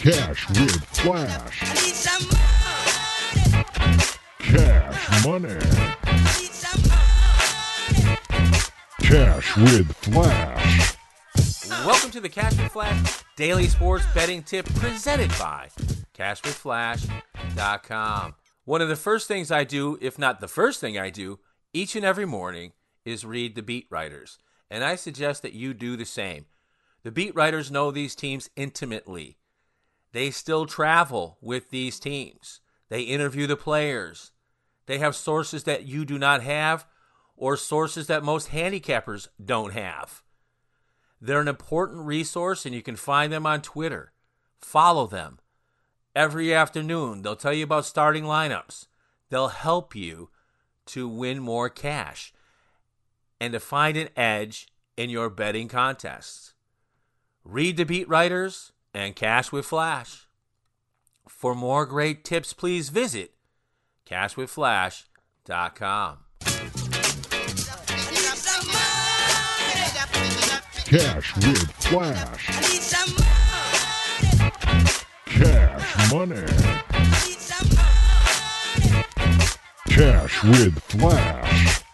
Cash with Flash. I need some Cash money. money. I need some money. Cash with Flash. Welcome to the Cash with Flash Daily Sports Betting Tip presented by CashWithFlash.com. One of the first things I do, if not the first thing I do, each and every morning is read the beat writers. And I suggest that you do the same. The beat writers know these teams intimately. They still travel with these teams. They interview the players. They have sources that you do not have or sources that most handicappers don't have. They're an important resource, and you can find them on Twitter. Follow them. Every afternoon, they'll tell you about starting lineups. They'll help you to win more cash and to find an edge in your betting contests. Read the beat writers and Cash with Flash. For more great tips, please visit cashwithflash.com. Cash with Flash. Cash money. Cash with Flash.